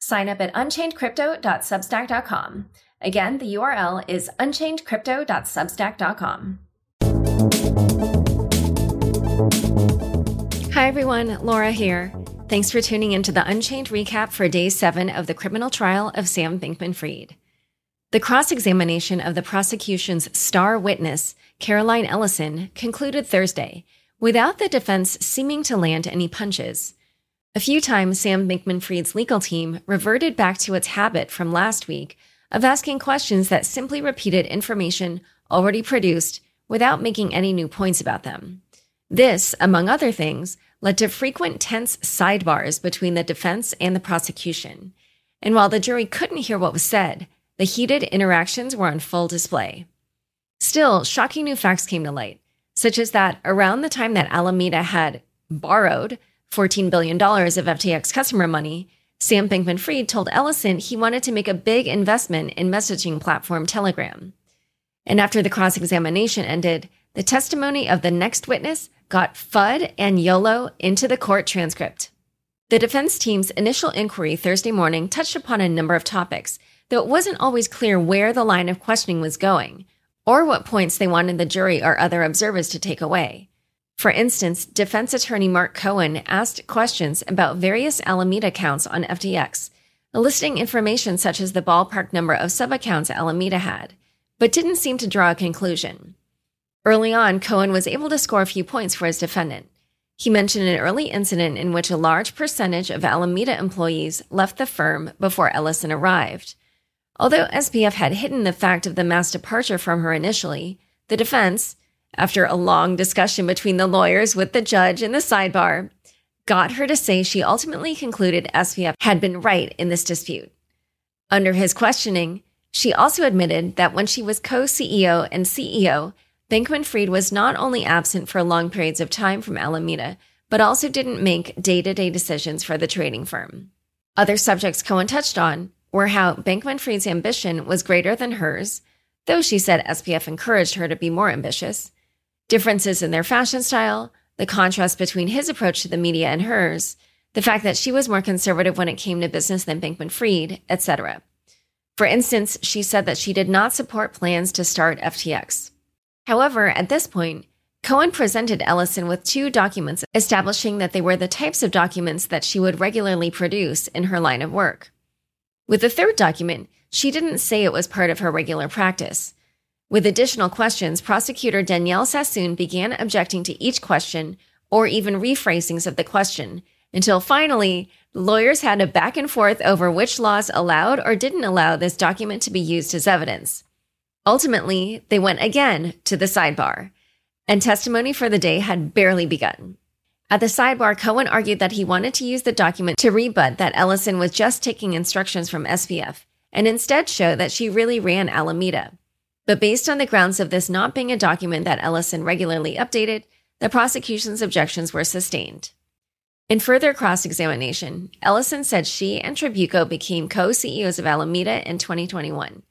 Sign up at unchainedcrypto.substack.com. Again, the URL is unchainedcrypto.substack.com. Hi, everyone. Laura here. Thanks for tuning into the Unchained recap for day seven of the criminal trial of Sam Bankman Fried. The cross examination of the prosecution's star witness, Caroline Ellison, concluded Thursday without the defense seeming to land any punches. A few times, Sam Bankman Fried's legal team reverted back to its habit from last week of asking questions that simply repeated information already produced without making any new points about them. This, among other things, led to frequent tense sidebars between the defense and the prosecution. And while the jury couldn't hear what was said, the heated interactions were on full display. Still, shocking new facts came to light, such as that around the time that Alameda had borrowed $14 billion of FTX customer money, Sam Bankman Fried told Ellison he wanted to make a big investment in messaging platform Telegram. And after the cross examination ended, the testimony of the next witness got FUD and YOLO into the court transcript. The defense team's initial inquiry Thursday morning touched upon a number of topics, though it wasn't always clear where the line of questioning was going, or what points they wanted the jury or other observers to take away. For instance, defense attorney Mark Cohen asked questions about various Alameda accounts on FTX, eliciting information such as the ballpark number of subaccounts Alameda had, but didn't seem to draw a conclusion. Early on, Cohen was able to score a few points for his defendant. He mentioned an early incident in which a large percentage of Alameda employees left the firm before Ellison arrived. Although SBF had hidden the fact of the mass departure from her initially, the defense, after a long discussion between the lawyers with the judge in the sidebar, got her to say she ultimately concluded SBF had been right in this dispute. Under his questioning, she also admitted that when she was co CEO and CEO, Bankman Fried was not only absent for long periods of time from Alameda, but also didn't make day to day decisions for the trading firm. Other subjects Cohen touched on were how Bankman Fried's ambition was greater than hers, though she said SBF encouraged her to be more ambitious, differences in their fashion style, the contrast between his approach to the media and hers, the fact that she was more conservative when it came to business than Bankman Fried, etc. For instance, she said that she did not support plans to start FTX. However, at this point, Cohen presented Ellison with two documents establishing that they were the types of documents that she would regularly produce in her line of work. With the third document, she didn't say it was part of her regular practice. With additional questions, prosecutor Danielle Sassoon began objecting to each question or even rephrasings of the question until finally, lawyers had a back and forth over which laws allowed or didn't allow this document to be used as evidence. Ultimately, they went again to the sidebar, and testimony for the day had barely begun. At the sidebar, Cohen argued that he wanted to use the document to rebut that Ellison was just taking instructions from SBF and instead show that she really ran Alameda. But based on the grounds of this not being a document that Ellison regularly updated, the prosecution's objections were sustained. In further cross examination, Ellison said she and Trabucco became co CEOs of Alameda in 2021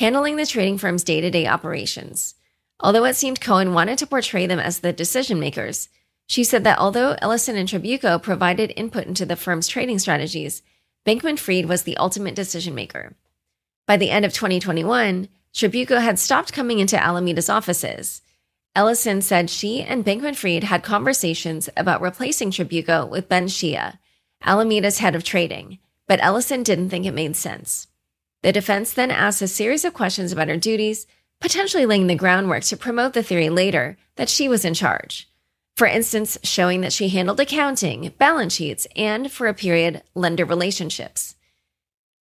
handling the trading firm's day to day operations. Although it seemed Cohen wanted to portray them as the decision makers, she said that although Ellison and Trabucco provided input into the firm's trading strategies, Bankman Fried was the ultimate decision maker. By the end of 2021, Trabucco had stopped coming into Alameda's offices. Ellison said she and Bankman Fried had conversations about replacing Trabucco with Ben Shia, Alameda's head of trading, but Ellison didn't think it made sense. The defense then asked a series of questions about her duties, potentially laying the groundwork to promote the theory later that she was in charge. For instance, showing that she handled accounting, balance sheets, and, for a period, lender relationships.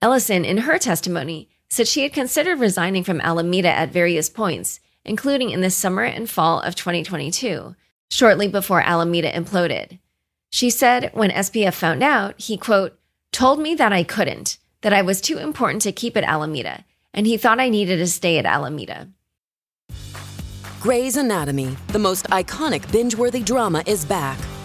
Ellison, in her testimony, said she had considered resigning from Alameda at various points, including in the summer and fall of 2022, shortly before Alameda imploded. She said when SBF found out, he, quote, told me that I couldn't, that I was too important to keep at Alameda, and he thought I needed to stay at Alameda. Grey's Anatomy, the most iconic binge worthy drama, is back,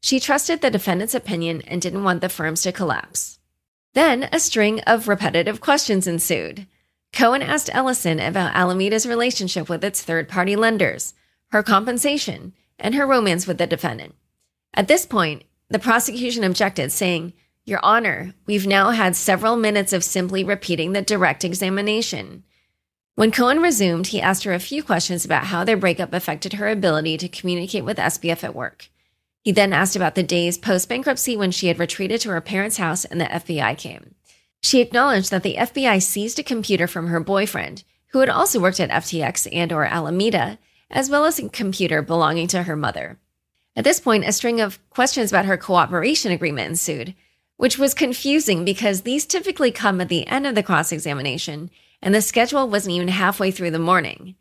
she trusted the defendant's opinion and didn't want the firms to collapse. Then a string of repetitive questions ensued. Cohen asked Ellison about Alameda's relationship with its third party lenders, her compensation, and her romance with the defendant. At this point, the prosecution objected, saying, Your Honor, we've now had several minutes of simply repeating the direct examination. When Cohen resumed, he asked her a few questions about how their breakup affected her ability to communicate with SBF at work. He then asked about the days post bankruptcy when she had retreated to her parents' house and the FBI came. She acknowledged that the FBI seized a computer from her boyfriend, who had also worked at FTX and or Alameda, as well as a computer belonging to her mother. At this point, a string of questions about her cooperation agreement ensued, which was confusing because these typically come at the end of the cross examination and the schedule wasn't even halfway through the morning.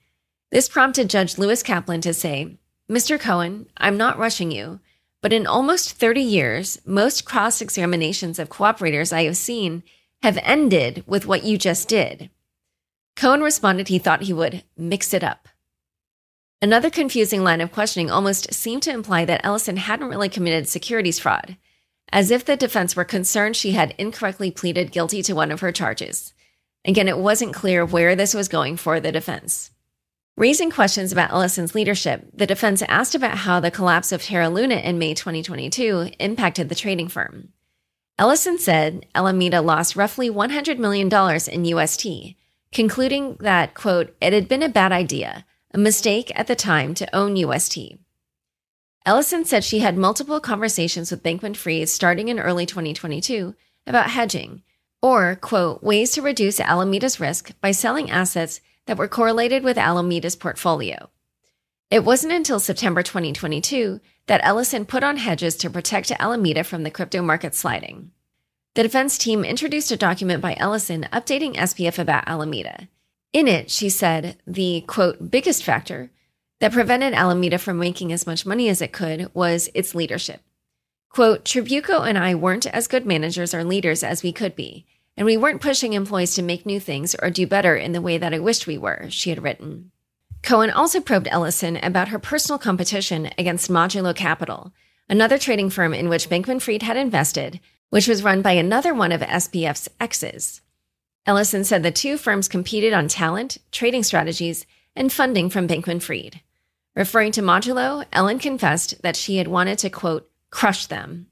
This prompted Judge Lewis Kaplan to say, Mr. Cohen, I'm not rushing you, but in almost 30 years, most cross examinations of cooperators I have seen have ended with what you just did. Cohen responded he thought he would mix it up. Another confusing line of questioning almost seemed to imply that Ellison hadn't really committed securities fraud, as if the defense were concerned she had incorrectly pleaded guilty to one of her charges. Again, it wasn't clear where this was going for the defense. Raising questions about Ellison's leadership, the defense asked about how the collapse of Terra Luna in May 2022 impacted the trading firm. Ellison said Alameda lost roughly $100 million in UST, concluding that, quote, it had been a bad idea, a mistake at the time to own UST. Ellison said she had multiple conversations with Bankman Fried starting in early 2022 about hedging, or, quote, ways to reduce Alameda's risk by selling assets that were correlated with Alameda's portfolio. It wasn't until September 2022 that Ellison put on hedges to protect Alameda from the crypto market sliding. The defense team introduced a document by Ellison updating SBF about Alameda. In it, she said the, quote, biggest factor that prevented Alameda from making as much money as it could was its leadership. Quote, Trabucco and I weren't as good managers or leaders as we could be, and we weren't pushing employees to make new things or do better in the way that I wished we were, she had written. Cohen also probed Ellison about her personal competition against Modulo Capital, another trading firm in which Bankman Fried had invested, which was run by another one of SBF's exes. Ellison said the two firms competed on talent, trading strategies, and funding from Bankman Fried. Referring to Modulo, Ellen confessed that she had wanted to, quote, crush them.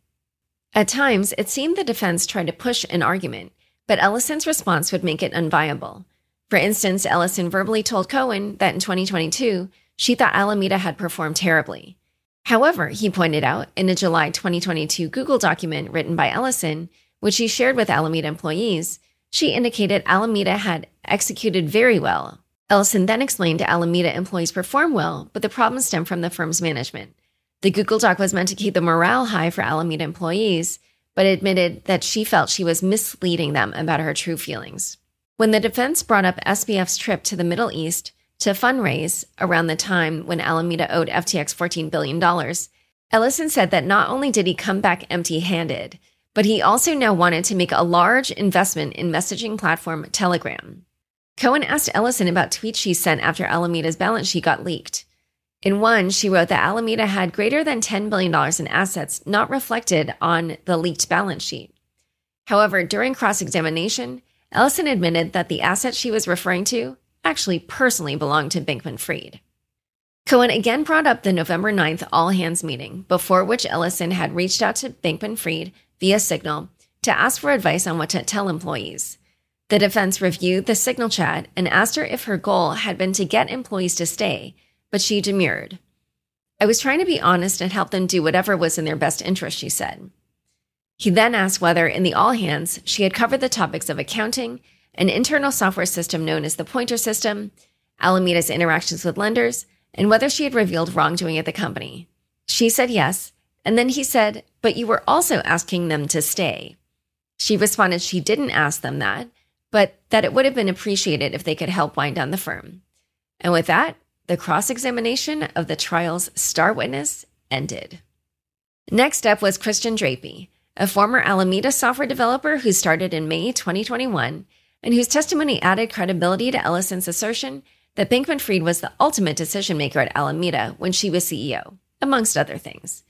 At times, it seemed the defense tried to push an argument, but Ellison's response would make it unviable. For instance, Ellison verbally told Cohen that in 2022, she thought Alameda had performed terribly. However, he pointed out in a July 2022 Google document written by Ellison, which she shared with Alameda employees, she indicated Alameda had executed very well. Ellison then explained Alameda employees perform well, but the problem stemmed from the firm's management. The Google Doc was meant to keep the morale high for Alameda employees, but admitted that she felt she was misleading them about her true feelings. When the defense brought up SBF's trip to the Middle East to fundraise around the time when Alameda owed FTX $14 billion, Ellison said that not only did he come back empty handed, but he also now wanted to make a large investment in messaging platform Telegram. Cohen asked Ellison about tweets she sent after Alameda's balance sheet got leaked. In one, she wrote that Alameda had greater than $10 billion in assets not reflected on the leaked balance sheet. However, during cross examination, Ellison admitted that the assets she was referring to actually personally belonged to Bankman Fried. Cohen again brought up the November 9th all hands meeting, before which Ellison had reached out to Bankman Fried via Signal to ask for advice on what to tell employees. The defense reviewed the Signal chat and asked her if her goal had been to get employees to stay but she demurred. I was trying to be honest and help them do whatever was in their best interest, she said. He then asked whether, in the all hands, she had covered the topics of accounting, an internal software system known as the Pointer System, Alameda's interactions with lenders, and whether she had revealed wrongdoing at the company. She said yes, and then he said, But you were also asking them to stay. She responded she didn't ask them that, but that it would have been appreciated if they could help wind down the firm. And with that, the cross examination of the trial's star witness ended. Next up was Christian Drappi, a former Alameda software developer who started in May 2021 and whose testimony added credibility to Ellison's assertion that Bankman Fried was the ultimate decision maker at Alameda when she was CEO, amongst other things.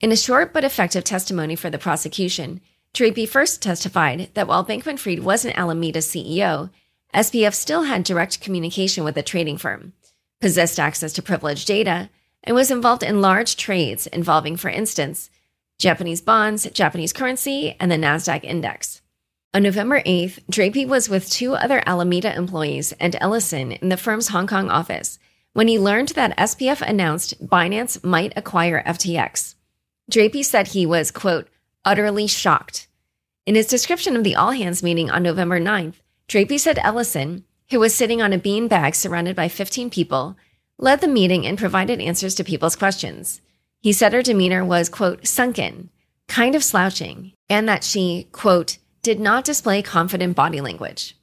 In a short but effective testimony for the prosecution, Drappi first testified that while Bankman Fried wasn't Alameda's CEO, SBF still had direct communication with the trading firm, possessed access to privileged data, and was involved in large trades involving, for instance, Japanese bonds, Japanese currency, and the NASDAQ index. On November 8th, Drappi was with two other Alameda employees and Ellison in the firm's Hong Kong office when he learned that SBF announced Binance might acquire FTX. Drappi said he was, quote, utterly shocked. In his description of the all hands meeting on November 9th, Drapey said Ellison, who was sitting on a bean bag surrounded by 15 people, led the meeting and provided answers to people's questions. He said her demeanor was, quote, sunken, kind of slouching, and that she, quote, did not display confident body language.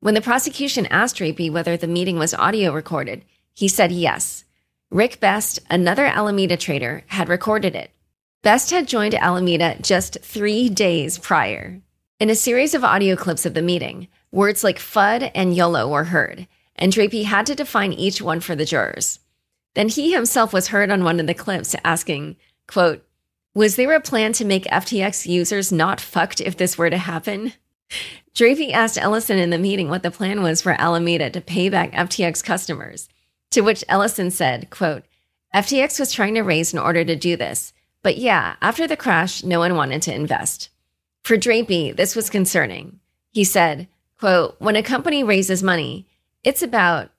When the prosecution asked Drappi whether the meeting was audio recorded, he said yes. Rick Best, another Alameda trader, had recorded it. Best had joined Alameda just three days prior. In a series of audio clips of the meeting, words like FUD and YOLO were heard, and Drappi had to define each one for the jurors. Then he himself was heard on one of the clips asking, quote, was there a plan to make FTX users not fucked if this were to happen? Drappi asked Ellison in the meeting what the plan was for Alameda to pay back FTX customers, to which Ellison said, quote, FTX was trying to raise in order to do this, but yeah, after the crash, no one wanted to invest. For Drappi, this was concerning. He said, quote, when a company raises money, it's about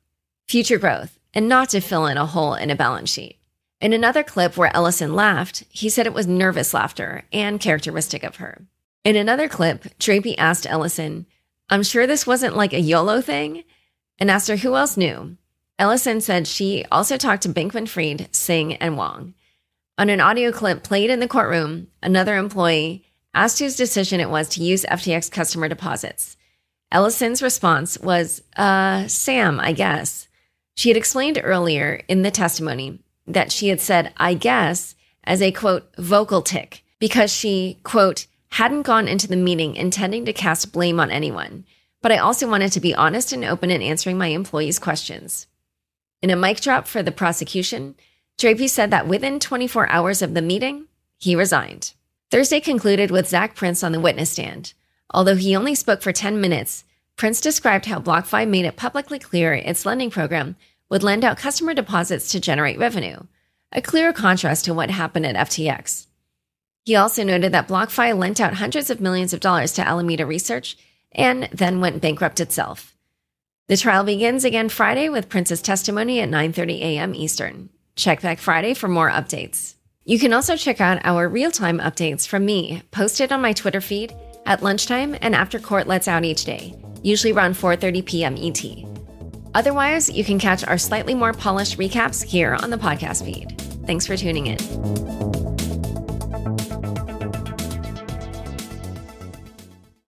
future growth and not to fill in a hole in a balance sheet. In another clip where Ellison laughed, he said it was nervous laughter and characteristic of her. In another clip, Drappi asked Ellison, I'm sure this wasn't like a YOLO thing, and asked her who else knew. Ellison said she also talked to Bankman Fried, Singh, and Wang. On an audio clip played in the courtroom, another employee asked whose decision it was to use FTX customer deposits. Ellison's response was, uh, Sam, I guess. She had explained earlier in the testimony that she had said, I guess, as a quote, vocal tic, because she, quote, hadn't gone into the meeting intending to cast blame on anyone, but I also wanted to be honest and open in answering my employees' questions. In a mic drop for the prosecution, Drappi said that within 24 hours of the meeting, he resigned. Thursday concluded with Zac Prince on the witness stand. Although he only spoke for 10 minutes, Prince described how BlockFi made it publicly clear its lending program would lend out customer deposits to generate revenue, a clear contrast to what happened at FTX. He also noted that BlockFi lent out hundreds of millions of dollars to Alameda Research and then went bankrupt itself. The trial begins again Friday with Prince's testimony at 9:30 a.m. Eastern. Check back Friday for more updates. You can also check out our real-time updates from me, posted on my Twitter feed at lunchtime and after court lets out each day, usually around 4:30 p.m. ET. Otherwise, you can catch our slightly more polished recaps here on the podcast feed. Thanks for tuning in.